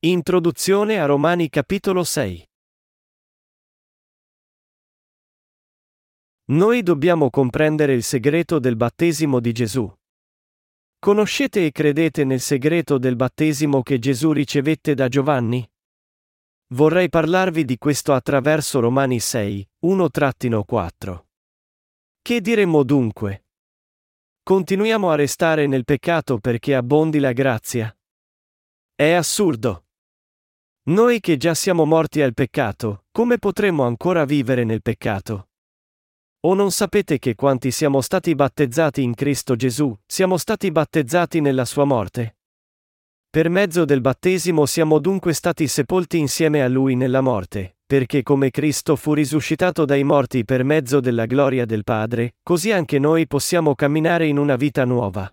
Introduzione a Romani capitolo 6 Noi dobbiamo comprendere il segreto del battesimo di Gesù. Conoscete e credete nel segreto del battesimo che Gesù ricevette da Giovanni? Vorrei parlarvi di questo attraverso Romani 6, 1-4. Che diremmo dunque? Continuiamo a restare nel peccato perché abbondi la grazia? È assurdo. Noi che già siamo morti al peccato, come potremmo ancora vivere nel peccato? O non sapete che quanti siamo stati battezzati in Cristo Gesù, siamo stati battezzati nella sua morte? Per mezzo del battesimo siamo dunque stati sepolti insieme a Lui nella morte, perché come Cristo fu risuscitato dai morti per mezzo della gloria del Padre, così anche noi possiamo camminare in una vita nuova.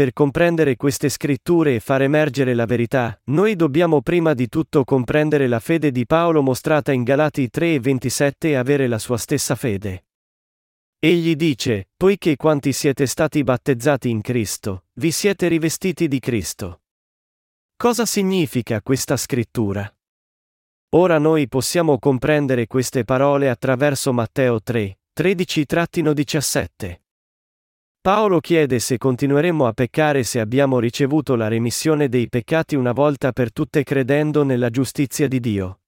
Per comprendere queste scritture e far emergere la verità, noi dobbiamo prima di tutto comprendere la fede di Paolo mostrata in Galati 3 e 27 e avere la sua stessa fede. Egli dice, poiché quanti siete stati battezzati in Cristo, vi siete rivestiti di Cristo. Cosa significa questa scrittura? Ora noi possiamo comprendere queste parole attraverso Matteo 3, 13-17. Paolo chiede se continueremo a peccare se abbiamo ricevuto la remissione dei peccati una volta per tutte credendo nella giustizia di Dio.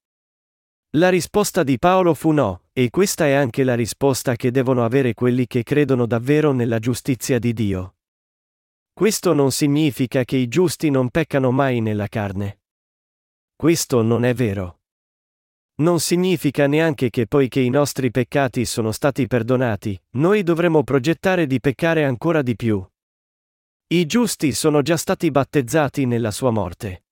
La risposta di Paolo fu no, e questa è anche la risposta che devono avere quelli che credono davvero nella giustizia di Dio. Questo non significa che i giusti non peccano mai nella carne. Questo non è vero. Non significa neanche che poiché i nostri peccati sono stati perdonati, noi dovremo progettare di peccare ancora di più. I giusti sono già stati battezzati nella sua morte.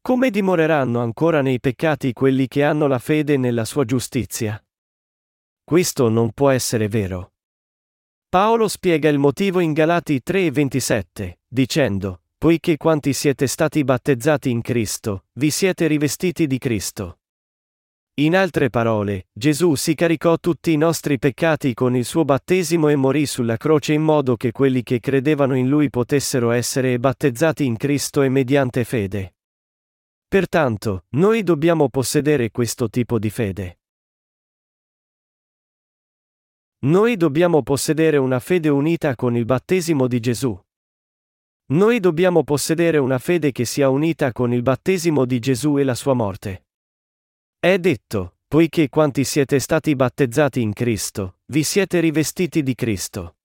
Come dimoreranno ancora nei peccati quelli che hanno la fede nella sua giustizia? Questo non può essere vero. Paolo spiega il motivo in Galati 3:27, dicendo, Poiché quanti siete stati battezzati in Cristo, vi siete rivestiti di Cristo. In altre parole, Gesù si caricò tutti i nostri peccati con il suo battesimo e morì sulla croce in modo che quelli che credevano in lui potessero essere battezzati in Cristo e mediante fede. Pertanto, noi dobbiamo possedere questo tipo di fede. Noi dobbiamo possedere una fede unita con il battesimo di Gesù. Noi dobbiamo possedere una fede che sia unita con il battesimo di Gesù e la sua morte. È detto, poiché quanti siete stati battezzati in Cristo, vi siete rivestiti di Cristo.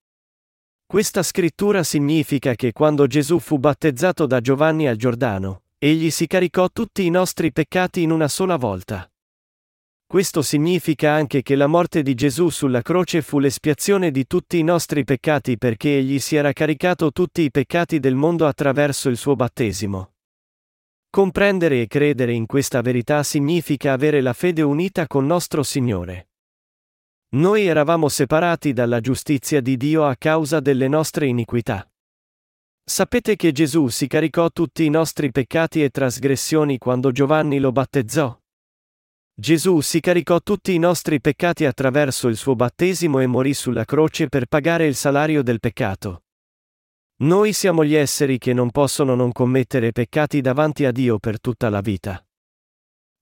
Questa scrittura significa che quando Gesù fu battezzato da Giovanni al Giordano, egli si caricò tutti i nostri peccati in una sola volta. Questo significa anche che la morte di Gesù sulla croce fu l'espiazione di tutti i nostri peccati perché egli si era caricato tutti i peccati del mondo attraverso il suo battesimo. Comprendere e credere in questa verità significa avere la fede unita con nostro Signore. Noi eravamo separati dalla giustizia di Dio a causa delle nostre iniquità. Sapete che Gesù si caricò tutti i nostri peccati e trasgressioni quando Giovanni lo battezzò? Gesù si caricò tutti i nostri peccati attraverso il suo battesimo e morì sulla croce per pagare il salario del peccato. Noi siamo gli esseri che non possono non commettere peccati davanti a Dio per tutta la vita.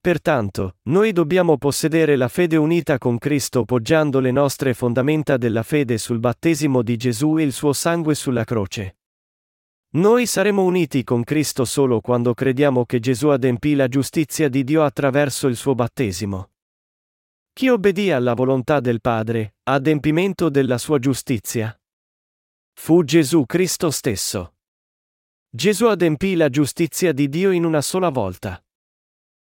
Pertanto, noi dobbiamo possedere la fede unita con Cristo poggiando le nostre fondamenta della fede sul battesimo di Gesù e il suo sangue sulla croce. Noi saremo uniti con Cristo solo quando crediamo che Gesù adempì la giustizia di Dio attraverso il suo battesimo. Chi obbedì alla volontà del Padre, adempimento della sua giustizia. Fu Gesù Cristo stesso. Gesù adempì la giustizia di Dio in una sola volta.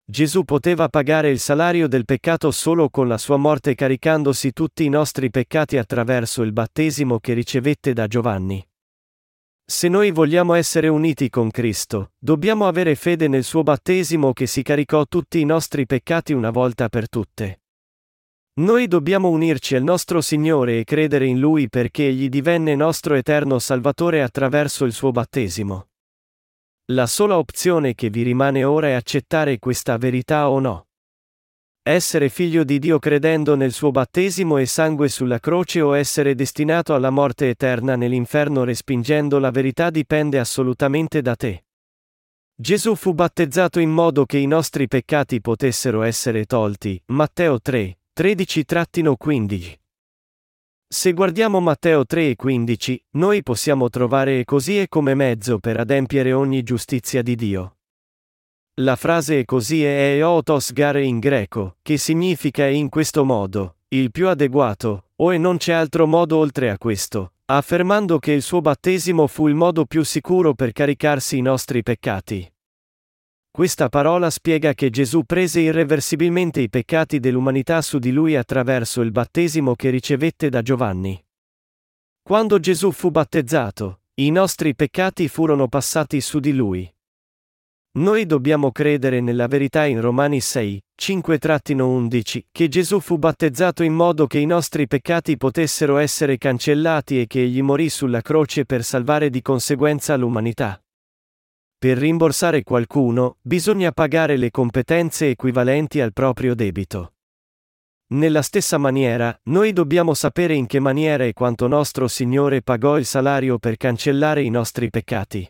Gesù poteva pagare il salario del peccato solo con la sua morte caricandosi tutti i nostri peccati attraverso il battesimo che ricevette da Giovanni. Se noi vogliamo essere uniti con Cristo, dobbiamo avere fede nel suo battesimo che si caricò tutti i nostri peccati una volta per tutte. Noi dobbiamo unirci al nostro Signore e credere in Lui perché Egli divenne nostro eterno Salvatore attraverso il suo battesimo. La sola opzione che vi rimane ora è accettare questa verità o no. Essere figlio di Dio credendo nel suo battesimo e sangue sulla croce o essere destinato alla morte eterna nell'inferno respingendo la verità dipende assolutamente da te. Gesù fu battezzato in modo che i nostri peccati potessero essere tolti. Matteo 3, 13-15. Se guardiamo Matteo 3 e 15, noi possiamo trovare così e come mezzo per adempiere ogni giustizia di Dio. La frase così è eotos gare in greco, che significa in questo modo, il più adeguato, o e non c'è altro modo oltre a questo, affermando che il suo battesimo fu il modo più sicuro per caricarsi i nostri peccati. Questa parola spiega che Gesù prese irreversibilmente i peccati dell'umanità su di lui attraverso il battesimo che ricevette da Giovanni. Quando Gesù fu battezzato, i nostri peccati furono passati su di lui. Noi dobbiamo credere nella verità in Romani 6, 5-11, che Gesù fu battezzato in modo che i nostri peccati potessero essere cancellati e che egli morì sulla croce per salvare di conseguenza l'umanità. Per rimborsare qualcuno, bisogna pagare le competenze equivalenti al proprio debito. Nella stessa maniera, noi dobbiamo sapere in che maniera e quanto nostro Signore pagò il salario per cancellare i nostri peccati.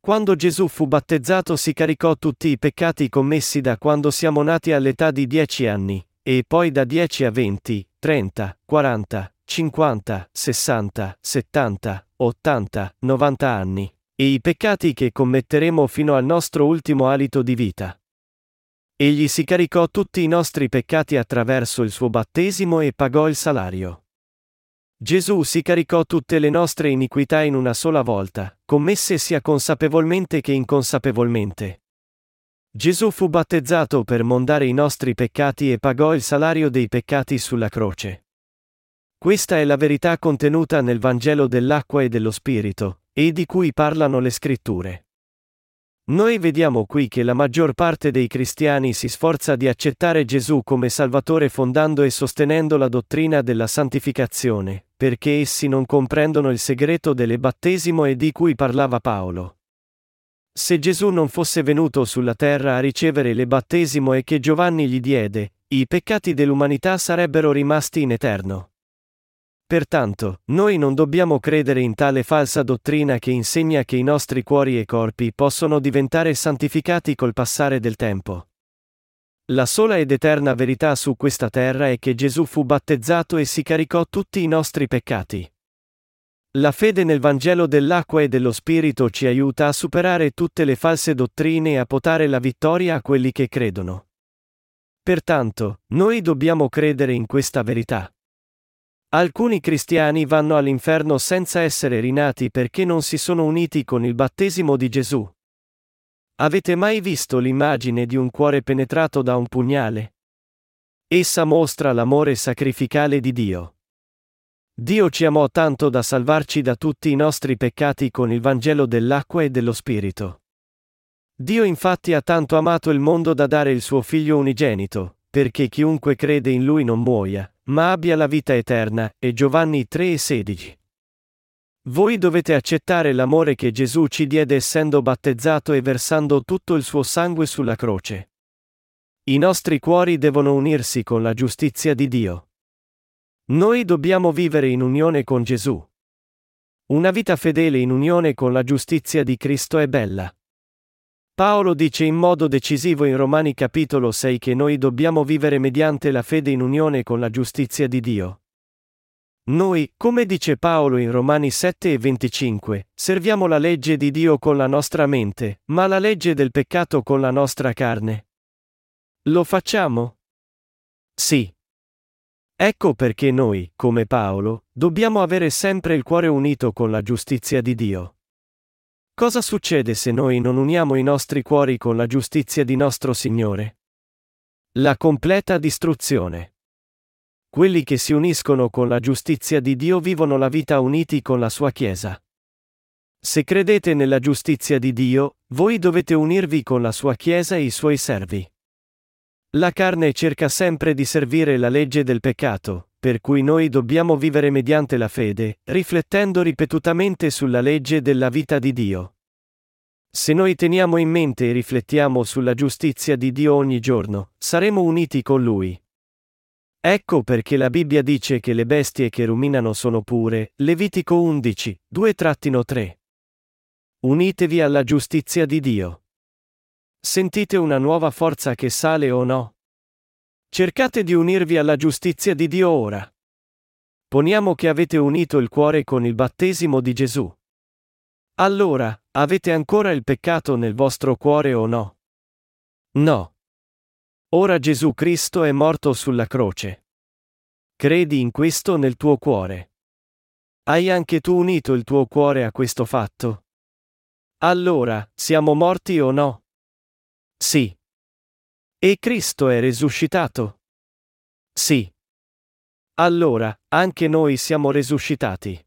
Quando Gesù fu battezzato si caricò tutti i peccati commessi da quando siamo nati all'età di 10 anni, e poi da 10 a 20, 30, 40, 50, 60, 70, 80, 90 anni e i peccati che commetteremo fino al nostro ultimo alito di vita. Egli si caricò tutti i nostri peccati attraverso il suo battesimo e pagò il salario. Gesù si caricò tutte le nostre iniquità in una sola volta, commesse sia consapevolmente che inconsapevolmente. Gesù fu battezzato per mondare i nostri peccati e pagò il salario dei peccati sulla croce. Questa è la verità contenuta nel Vangelo dell'acqua e dello Spirito, e di cui parlano le scritture. Noi vediamo qui che la maggior parte dei cristiani si sforza di accettare Gesù come Salvatore fondando e sostenendo la dottrina della santificazione, perché essi non comprendono il segreto del battesimo e di cui parlava Paolo. Se Gesù non fosse venuto sulla terra a ricevere le battesimo e che Giovanni gli diede, i peccati dell'umanità sarebbero rimasti in eterno. Pertanto, noi non dobbiamo credere in tale falsa dottrina che insegna che i nostri cuori e corpi possono diventare santificati col passare del tempo. La sola ed eterna verità su questa terra è che Gesù fu battezzato e si caricò tutti i nostri peccati. La fede nel Vangelo dell'acqua e dello Spirito ci aiuta a superare tutte le false dottrine e a potare la vittoria a quelli che credono. Pertanto, noi dobbiamo credere in questa verità. Alcuni cristiani vanno all'inferno senza essere rinati perché non si sono uniti con il battesimo di Gesù. Avete mai visto l'immagine di un cuore penetrato da un pugnale? Essa mostra l'amore sacrificale di Dio. Dio ci amò tanto da salvarci da tutti i nostri peccati con il Vangelo dell'acqua e dello Spirito. Dio infatti ha tanto amato il mondo da dare il suo figlio unigenito, perché chiunque crede in lui non muoia, ma abbia la vita eterna. E Giovanni 3 e 16. Voi dovete accettare l'amore che Gesù ci diede essendo battezzato e versando tutto il suo sangue sulla croce. I nostri cuori devono unirsi con la giustizia di Dio. Noi dobbiamo vivere in unione con Gesù. Una vita fedele in unione con la giustizia di Cristo è bella. Paolo dice in modo decisivo in Romani capitolo 6 che noi dobbiamo vivere mediante la fede in unione con la giustizia di Dio. Noi, come dice Paolo in Romani 7 e 25, serviamo la legge di Dio con la nostra mente, ma la legge del peccato con la nostra carne. Lo facciamo? Sì. Ecco perché noi, come Paolo, dobbiamo avere sempre il cuore unito con la giustizia di Dio. Cosa succede se noi non uniamo i nostri cuori con la giustizia di nostro Signore? La completa distruzione. Quelli che si uniscono con la giustizia di Dio vivono la vita uniti con la sua Chiesa. Se credete nella giustizia di Dio, voi dovete unirvi con la sua Chiesa e i suoi servi. La carne cerca sempre di servire la legge del peccato, per cui noi dobbiamo vivere mediante la fede, riflettendo ripetutamente sulla legge della vita di Dio. Se noi teniamo in mente e riflettiamo sulla giustizia di Dio ogni giorno, saremo uniti con Lui. Ecco perché la Bibbia dice che le bestie che ruminano sono pure, Levitico 11, 2-3. Unitevi alla giustizia di Dio. Sentite una nuova forza che sale o no? Cercate di unirvi alla giustizia di Dio ora. Poniamo che avete unito il cuore con il battesimo di Gesù. Allora, avete ancora il peccato nel vostro cuore o no? No. Ora Gesù Cristo è morto sulla croce. Credi in questo nel tuo cuore. Hai anche tu unito il tuo cuore a questo fatto? Allora, siamo morti o no? Sì. E Cristo è risuscitato? Sì. Allora, anche noi siamo risuscitati.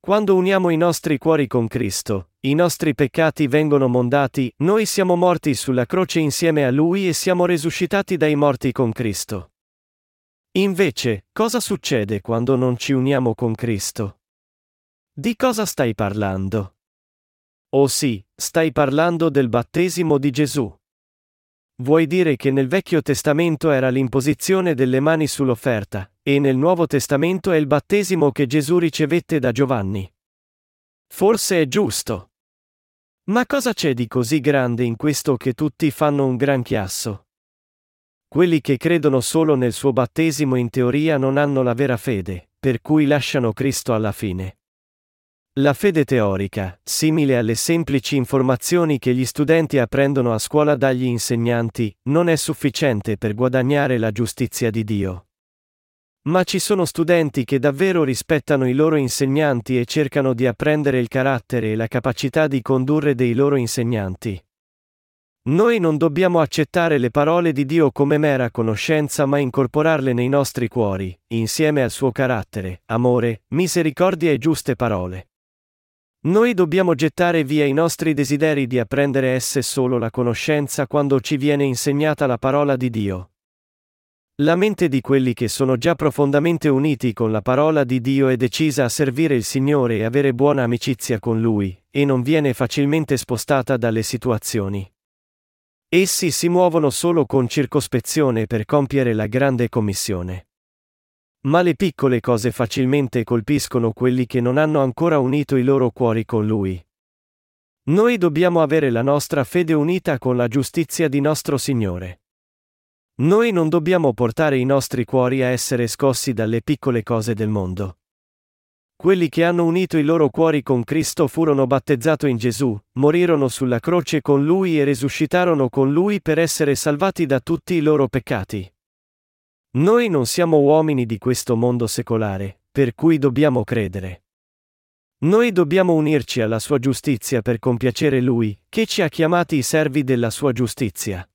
Quando uniamo i nostri cuori con Cristo, i nostri peccati vengono mondati, noi siamo morti sulla croce insieme a Lui e siamo risuscitati dai morti con Cristo. Invece, cosa succede quando non ci uniamo con Cristo? Di cosa stai parlando? Oh sì, stai parlando del battesimo di Gesù. Vuoi dire che nel Vecchio Testamento era l'imposizione delle mani sull'offerta, e nel Nuovo Testamento è il battesimo che Gesù ricevette da Giovanni. Forse è giusto. Ma cosa c'è di così grande in questo che tutti fanno un gran chiasso? Quelli che credono solo nel suo battesimo in teoria non hanno la vera fede, per cui lasciano Cristo alla fine. La fede teorica, simile alle semplici informazioni che gli studenti apprendono a scuola dagli insegnanti, non è sufficiente per guadagnare la giustizia di Dio. Ma ci sono studenti che davvero rispettano i loro insegnanti e cercano di apprendere il carattere e la capacità di condurre dei loro insegnanti. Noi non dobbiamo accettare le parole di Dio come mera conoscenza ma incorporarle nei nostri cuori, insieme al suo carattere, amore, misericordia e giuste parole. Noi dobbiamo gettare via i nostri desideri di apprendere esse solo la conoscenza quando ci viene insegnata la parola di Dio. La mente di quelli che sono già profondamente uniti con la parola di Dio è decisa a servire il Signore e avere buona amicizia con Lui, e non viene facilmente spostata dalle situazioni. Essi si muovono solo con circospezione per compiere la grande commissione. Ma le piccole cose facilmente colpiscono quelli che non hanno ancora unito i loro cuori con Lui. Noi dobbiamo avere la nostra fede unita con la giustizia di nostro Signore. Noi non dobbiamo portare i nostri cuori a essere scossi dalle piccole cose del mondo. Quelli che hanno unito i loro cuori con Cristo furono battezzati in Gesù, morirono sulla croce con Lui e risuscitarono con Lui per essere salvati da tutti i loro peccati. Noi non siamo uomini di questo mondo secolare, per cui dobbiamo credere. Noi dobbiamo unirci alla sua giustizia per compiacere Lui, che ci ha chiamati i servi della sua giustizia.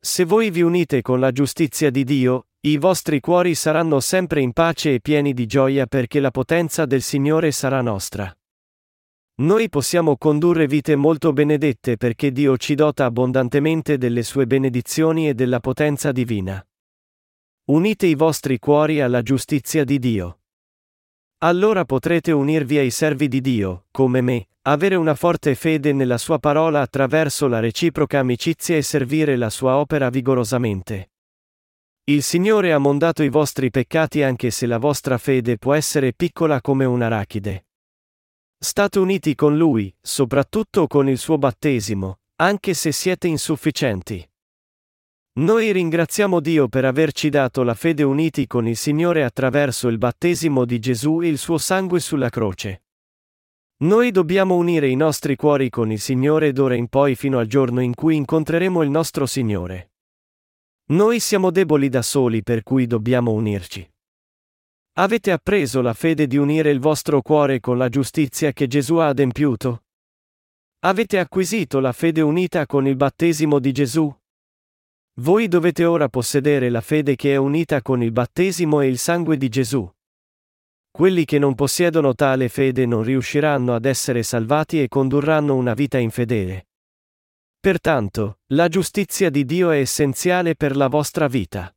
Se voi vi unite con la giustizia di Dio, i vostri cuori saranno sempre in pace e pieni di gioia perché la potenza del Signore sarà nostra. Noi possiamo condurre vite molto benedette perché Dio ci dota abbondantemente delle sue benedizioni e della potenza divina. Unite i vostri cuori alla giustizia di Dio. Allora potrete unirvi ai servi di Dio, come me, avere una forte fede nella sua parola attraverso la reciproca amicizia e servire la sua opera vigorosamente. Il Signore ha mondato i vostri peccati anche se la vostra fede può essere piccola come un'arachide. State uniti con Lui, soprattutto con il suo battesimo, anche se siete insufficienti. Noi ringraziamo Dio per averci dato la fede uniti con il Signore attraverso il battesimo di Gesù e il suo sangue sulla croce. Noi dobbiamo unire i nostri cuori con il Signore d'ora in poi fino al giorno in cui incontreremo il nostro Signore. Noi siamo deboli da soli per cui dobbiamo unirci. Avete appreso la fede di unire il vostro cuore con la giustizia che Gesù ha adempiuto? Avete acquisito la fede unita con il battesimo di Gesù? Voi dovete ora possedere la fede che è unita con il battesimo e il sangue di Gesù. Quelli che non possiedono tale fede non riusciranno ad essere salvati e condurranno una vita infedele. Pertanto, la giustizia di Dio è essenziale per la vostra vita.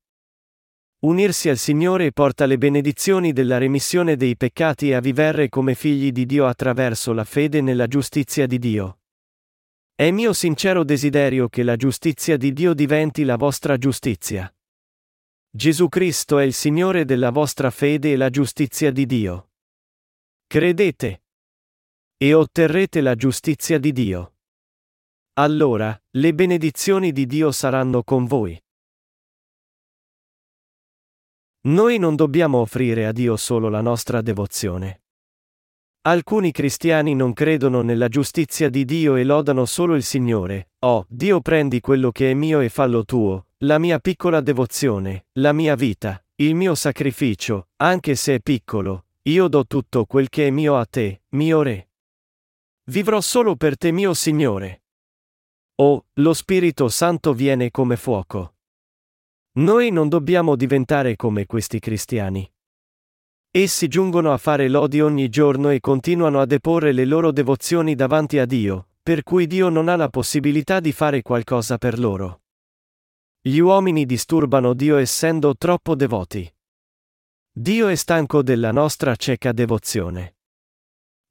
Unirsi al Signore porta le benedizioni della remissione dei peccati a vivere come figli di Dio attraverso la fede nella giustizia di Dio. È mio sincero desiderio che la giustizia di Dio diventi la vostra giustizia. Gesù Cristo è il Signore della vostra fede e la giustizia di Dio. Credete. E otterrete la giustizia di Dio. Allora, le benedizioni di Dio saranno con voi. Noi non dobbiamo offrire a Dio solo la nostra devozione. Alcuni cristiani non credono nella giustizia di Dio e lodano solo il Signore. Oh, Dio prendi quello che è mio e fallo tuo, la mia piccola devozione, la mia vita, il mio sacrificio, anche se è piccolo, io do tutto quel che è mio a te, mio Re. Vivrò solo per te mio Signore. Oh, lo Spirito Santo viene come fuoco. Noi non dobbiamo diventare come questi cristiani. Essi giungono a fare lodi ogni giorno e continuano a deporre le loro devozioni davanti a Dio, per cui Dio non ha la possibilità di fare qualcosa per loro. Gli uomini disturbano Dio essendo troppo devoti. Dio è stanco della nostra cieca devozione.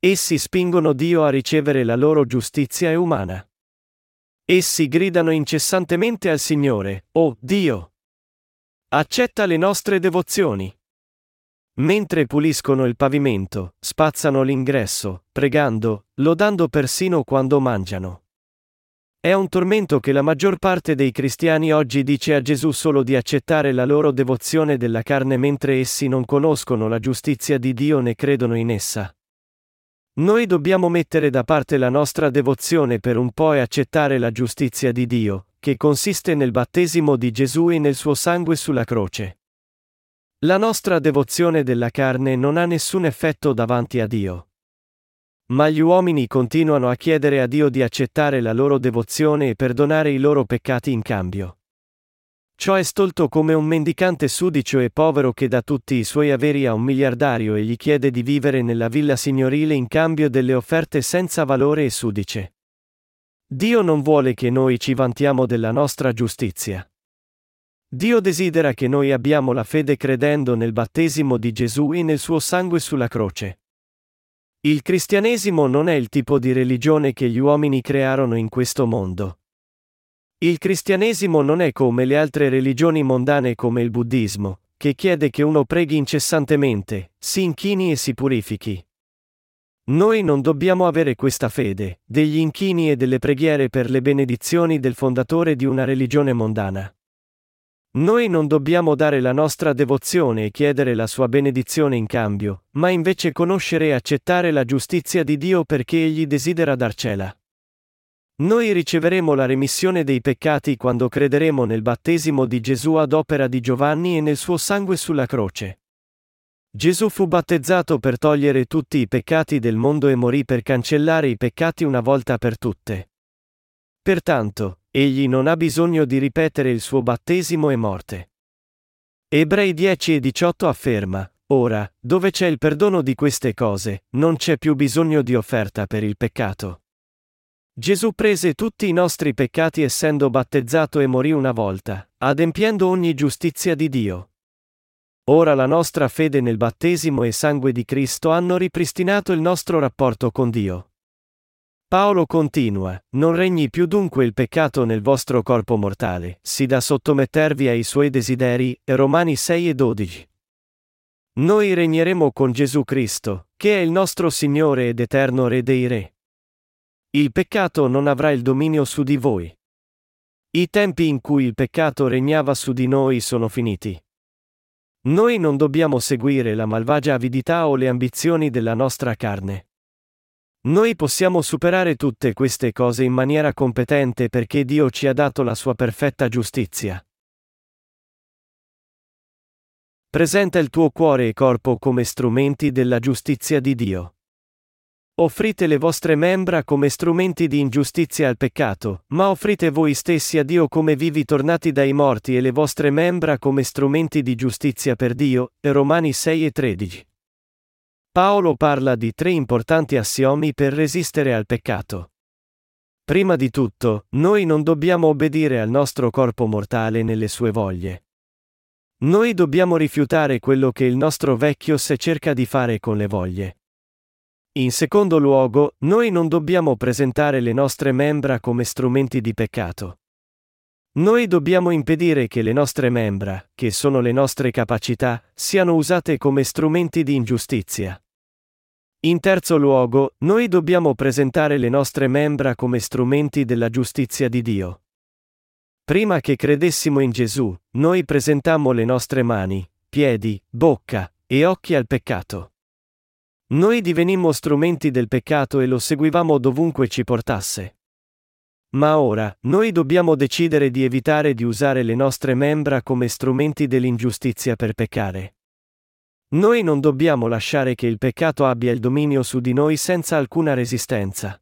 Essi spingono Dio a ricevere la loro giustizia umana. Essi gridano incessantemente al Signore, Oh Dio! Accetta le nostre devozioni. Mentre puliscono il pavimento, spazzano l'ingresso, pregando, lodando persino quando mangiano. È un tormento che la maggior parte dei cristiani oggi dice a Gesù solo di accettare la loro devozione della carne mentre essi non conoscono la giustizia di Dio né credono in essa. Noi dobbiamo mettere da parte la nostra devozione per un po' e accettare la giustizia di Dio, che consiste nel battesimo di Gesù e nel suo sangue sulla croce. La nostra devozione della carne non ha nessun effetto davanti a Dio. Ma gli uomini continuano a chiedere a Dio di accettare la loro devozione e perdonare i loro peccati in cambio. Ciò è stolto come un mendicante sudicio e povero che dà tutti i suoi averi a un miliardario e gli chiede di vivere nella villa signorile in cambio delle offerte senza valore e sudice. Dio non vuole che noi ci vantiamo della nostra giustizia. Dio desidera che noi abbiamo la fede credendo nel battesimo di Gesù e nel suo sangue sulla croce. Il cristianesimo non è il tipo di religione che gli uomini crearono in questo mondo. Il cristianesimo non è come le altre religioni mondane come il buddismo, che chiede che uno preghi incessantemente, si inchini e si purifichi. Noi non dobbiamo avere questa fede, degli inchini e delle preghiere per le benedizioni del fondatore di una religione mondana. Noi non dobbiamo dare la nostra devozione e chiedere la sua benedizione in cambio, ma invece conoscere e accettare la giustizia di Dio perché Egli desidera darcela. Noi riceveremo la remissione dei peccati quando crederemo nel battesimo di Gesù ad opera di Giovanni e nel suo sangue sulla croce. Gesù fu battezzato per togliere tutti i peccati del mondo e morì per cancellare i peccati una volta per tutte. Pertanto, egli non ha bisogno di ripetere il suo battesimo e morte. Ebrei 10 e 18 afferma, Ora, dove c'è il perdono di queste cose, non c'è più bisogno di offerta per il peccato. Gesù prese tutti i nostri peccati essendo battezzato e morì una volta, adempiendo ogni giustizia di Dio. Ora la nostra fede nel battesimo e sangue di Cristo hanno ripristinato il nostro rapporto con Dio. Paolo continua, non regni più dunque il peccato nel vostro corpo mortale, si da sottomettervi ai suoi desideri, Romani 6 e 12. Noi regneremo con Gesù Cristo, che è il nostro Signore ed eterno Re dei Re. Il peccato non avrà il dominio su di voi. I tempi in cui il peccato regnava su di noi sono finiti. Noi non dobbiamo seguire la malvagia avidità o le ambizioni della nostra carne. Noi possiamo superare tutte queste cose in maniera competente perché Dio ci ha dato la sua perfetta giustizia. Presenta il tuo cuore e corpo come strumenti della giustizia di Dio. Offrite le vostre membra come strumenti di ingiustizia al peccato, ma offrite voi stessi a Dio come vivi tornati dai morti e le vostre membra come strumenti di giustizia per Dio. Romani 6 e 13. Paolo parla di tre importanti assiomi per resistere al peccato. Prima di tutto, noi non dobbiamo obbedire al nostro corpo mortale nelle sue voglie. Noi dobbiamo rifiutare quello che il nostro vecchio se cerca di fare con le voglie. In secondo luogo, noi non dobbiamo presentare le nostre membra come strumenti di peccato. Noi dobbiamo impedire che le nostre membra, che sono le nostre capacità, siano usate come strumenti di ingiustizia. In terzo luogo, noi dobbiamo presentare le nostre membra come strumenti della giustizia di Dio. Prima che credessimo in Gesù, noi presentammo le nostre mani, piedi, bocca e occhi al peccato. Noi divenimmo strumenti del peccato e lo seguivamo dovunque ci portasse. Ma ora, noi dobbiamo decidere di evitare di usare le nostre membra come strumenti dell'ingiustizia per peccare. Noi non dobbiamo lasciare che il peccato abbia il dominio su di noi senza alcuna resistenza.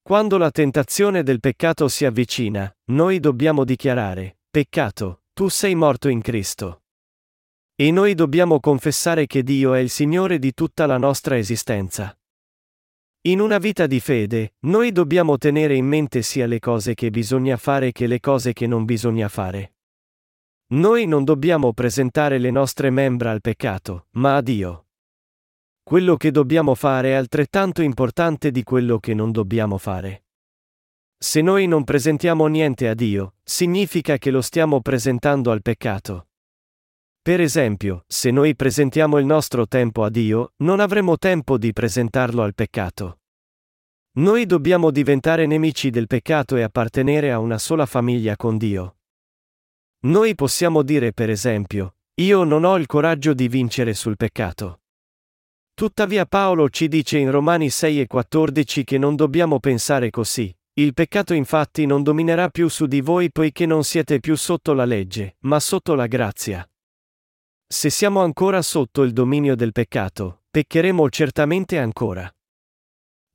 Quando la tentazione del peccato si avvicina, noi dobbiamo dichiarare, peccato, tu sei morto in Cristo. E noi dobbiamo confessare che Dio è il Signore di tutta la nostra esistenza. In una vita di fede, noi dobbiamo tenere in mente sia le cose che bisogna fare che le cose che non bisogna fare. Noi non dobbiamo presentare le nostre membra al peccato, ma a Dio. Quello che dobbiamo fare è altrettanto importante di quello che non dobbiamo fare. Se noi non presentiamo niente a Dio, significa che lo stiamo presentando al peccato. Per esempio, se noi presentiamo il nostro tempo a Dio, non avremo tempo di presentarlo al peccato. Noi dobbiamo diventare nemici del peccato e appartenere a una sola famiglia con Dio. Noi possiamo dire per esempio, io non ho il coraggio di vincere sul peccato. Tuttavia Paolo ci dice in Romani 6 e 14 che non dobbiamo pensare così, il peccato infatti non dominerà più su di voi poiché non siete più sotto la legge, ma sotto la grazia. Se siamo ancora sotto il dominio del peccato, peccheremo certamente ancora.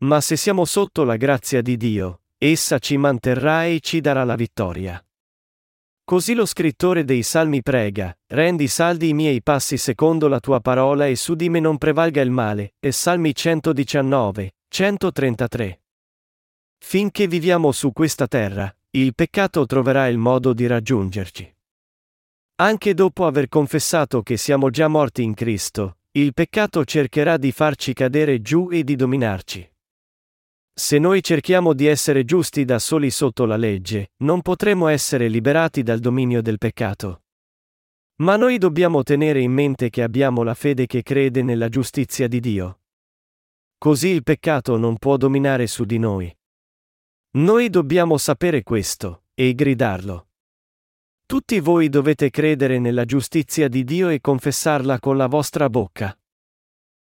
Ma se siamo sotto la grazia di Dio, essa ci manterrà e ci darà la vittoria. Così lo scrittore dei Salmi prega, rendi saldi i miei passi secondo la tua parola e su di me non prevalga il male, e Salmi 119, 133. Finché viviamo su questa terra, il peccato troverà il modo di raggiungerci. Anche dopo aver confessato che siamo già morti in Cristo, il peccato cercherà di farci cadere giù e di dominarci. Se noi cerchiamo di essere giusti da soli sotto la legge, non potremo essere liberati dal dominio del peccato. Ma noi dobbiamo tenere in mente che abbiamo la fede che crede nella giustizia di Dio. Così il peccato non può dominare su di noi. Noi dobbiamo sapere questo, e gridarlo. Tutti voi dovete credere nella giustizia di Dio e confessarla con la vostra bocca.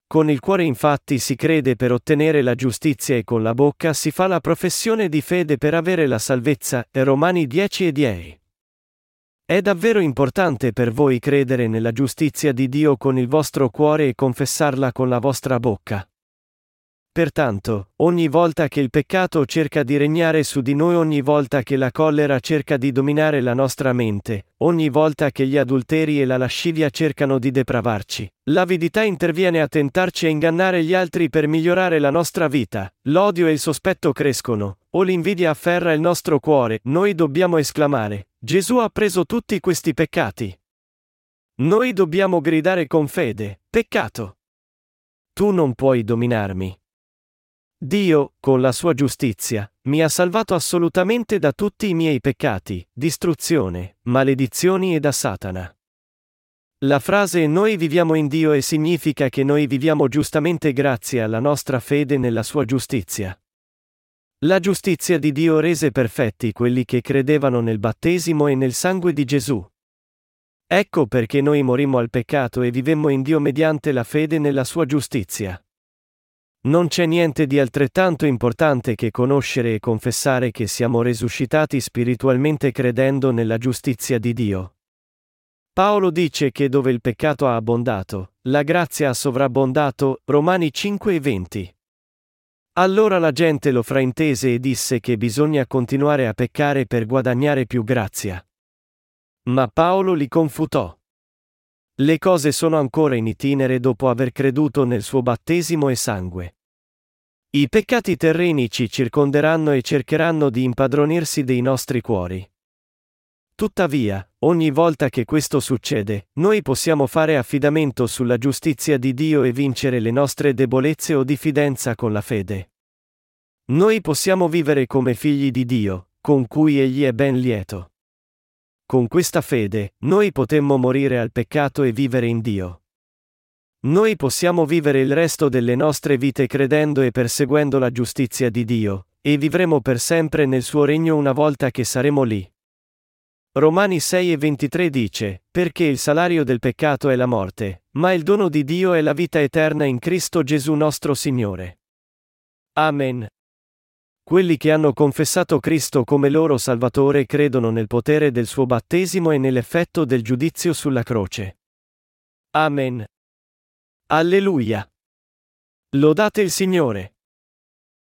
Con il cuore infatti si crede per ottenere la giustizia e con la bocca si fa la professione di fede per avere la salvezza. Romani 10 e 10. È davvero importante per voi credere nella giustizia di Dio con il vostro cuore e confessarla con la vostra bocca. Pertanto, ogni volta che il peccato cerca di regnare su di noi, ogni volta che la collera cerca di dominare la nostra mente, ogni volta che gli adulteri e la lascivia cercano di depravarci, l'avidità interviene a tentarci a ingannare gli altri per migliorare la nostra vita, l'odio e il sospetto crescono, o l'invidia afferra il nostro cuore, noi dobbiamo esclamare, Gesù ha preso tutti questi peccati. Noi dobbiamo gridare con fede, peccato. Tu non puoi dominarmi. Dio, con la sua giustizia, mi ha salvato assolutamente da tutti i miei peccati, distruzione, maledizioni e da Satana. La frase Noi viviamo in Dio e significa che noi viviamo giustamente grazie alla nostra fede nella sua giustizia. La giustizia di Dio rese perfetti quelli che credevano nel battesimo e nel sangue di Gesù. Ecco perché noi morimmo al peccato e vivemmo in Dio mediante la fede nella sua giustizia. Non c'è niente di altrettanto importante che conoscere e confessare che siamo resuscitati spiritualmente credendo nella giustizia di Dio. Paolo dice che dove il peccato ha abbondato, la grazia ha sovrabbondato, Romani 5 e 20. Allora la gente lo fraintese e disse che bisogna continuare a peccare per guadagnare più grazia. Ma Paolo li confutò. Le cose sono ancora in itinere dopo aver creduto nel suo battesimo e sangue. I peccati terreni ci circonderanno e cercheranno di impadronirsi dei nostri cuori. Tuttavia, ogni volta che questo succede, noi possiamo fare affidamento sulla giustizia di Dio e vincere le nostre debolezze o diffidenza con la fede. Noi possiamo vivere come figli di Dio, con cui Egli è ben lieto. Con questa fede, noi potemmo morire al peccato e vivere in Dio. Noi possiamo vivere il resto delle nostre vite credendo e perseguendo la giustizia di Dio, e vivremo per sempre nel suo regno una volta che saremo lì. Romani 6 e 23 dice, perché il salario del peccato è la morte, ma il dono di Dio è la vita eterna in Cristo Gesù nostro Signore. Amen. Quelli che hanno confessato Cristo come loro Salvatore credono nel potere del suo battesimo e nell'effetto del giudizio sulla croce. Amen. Alleluia. Lodate il Signore.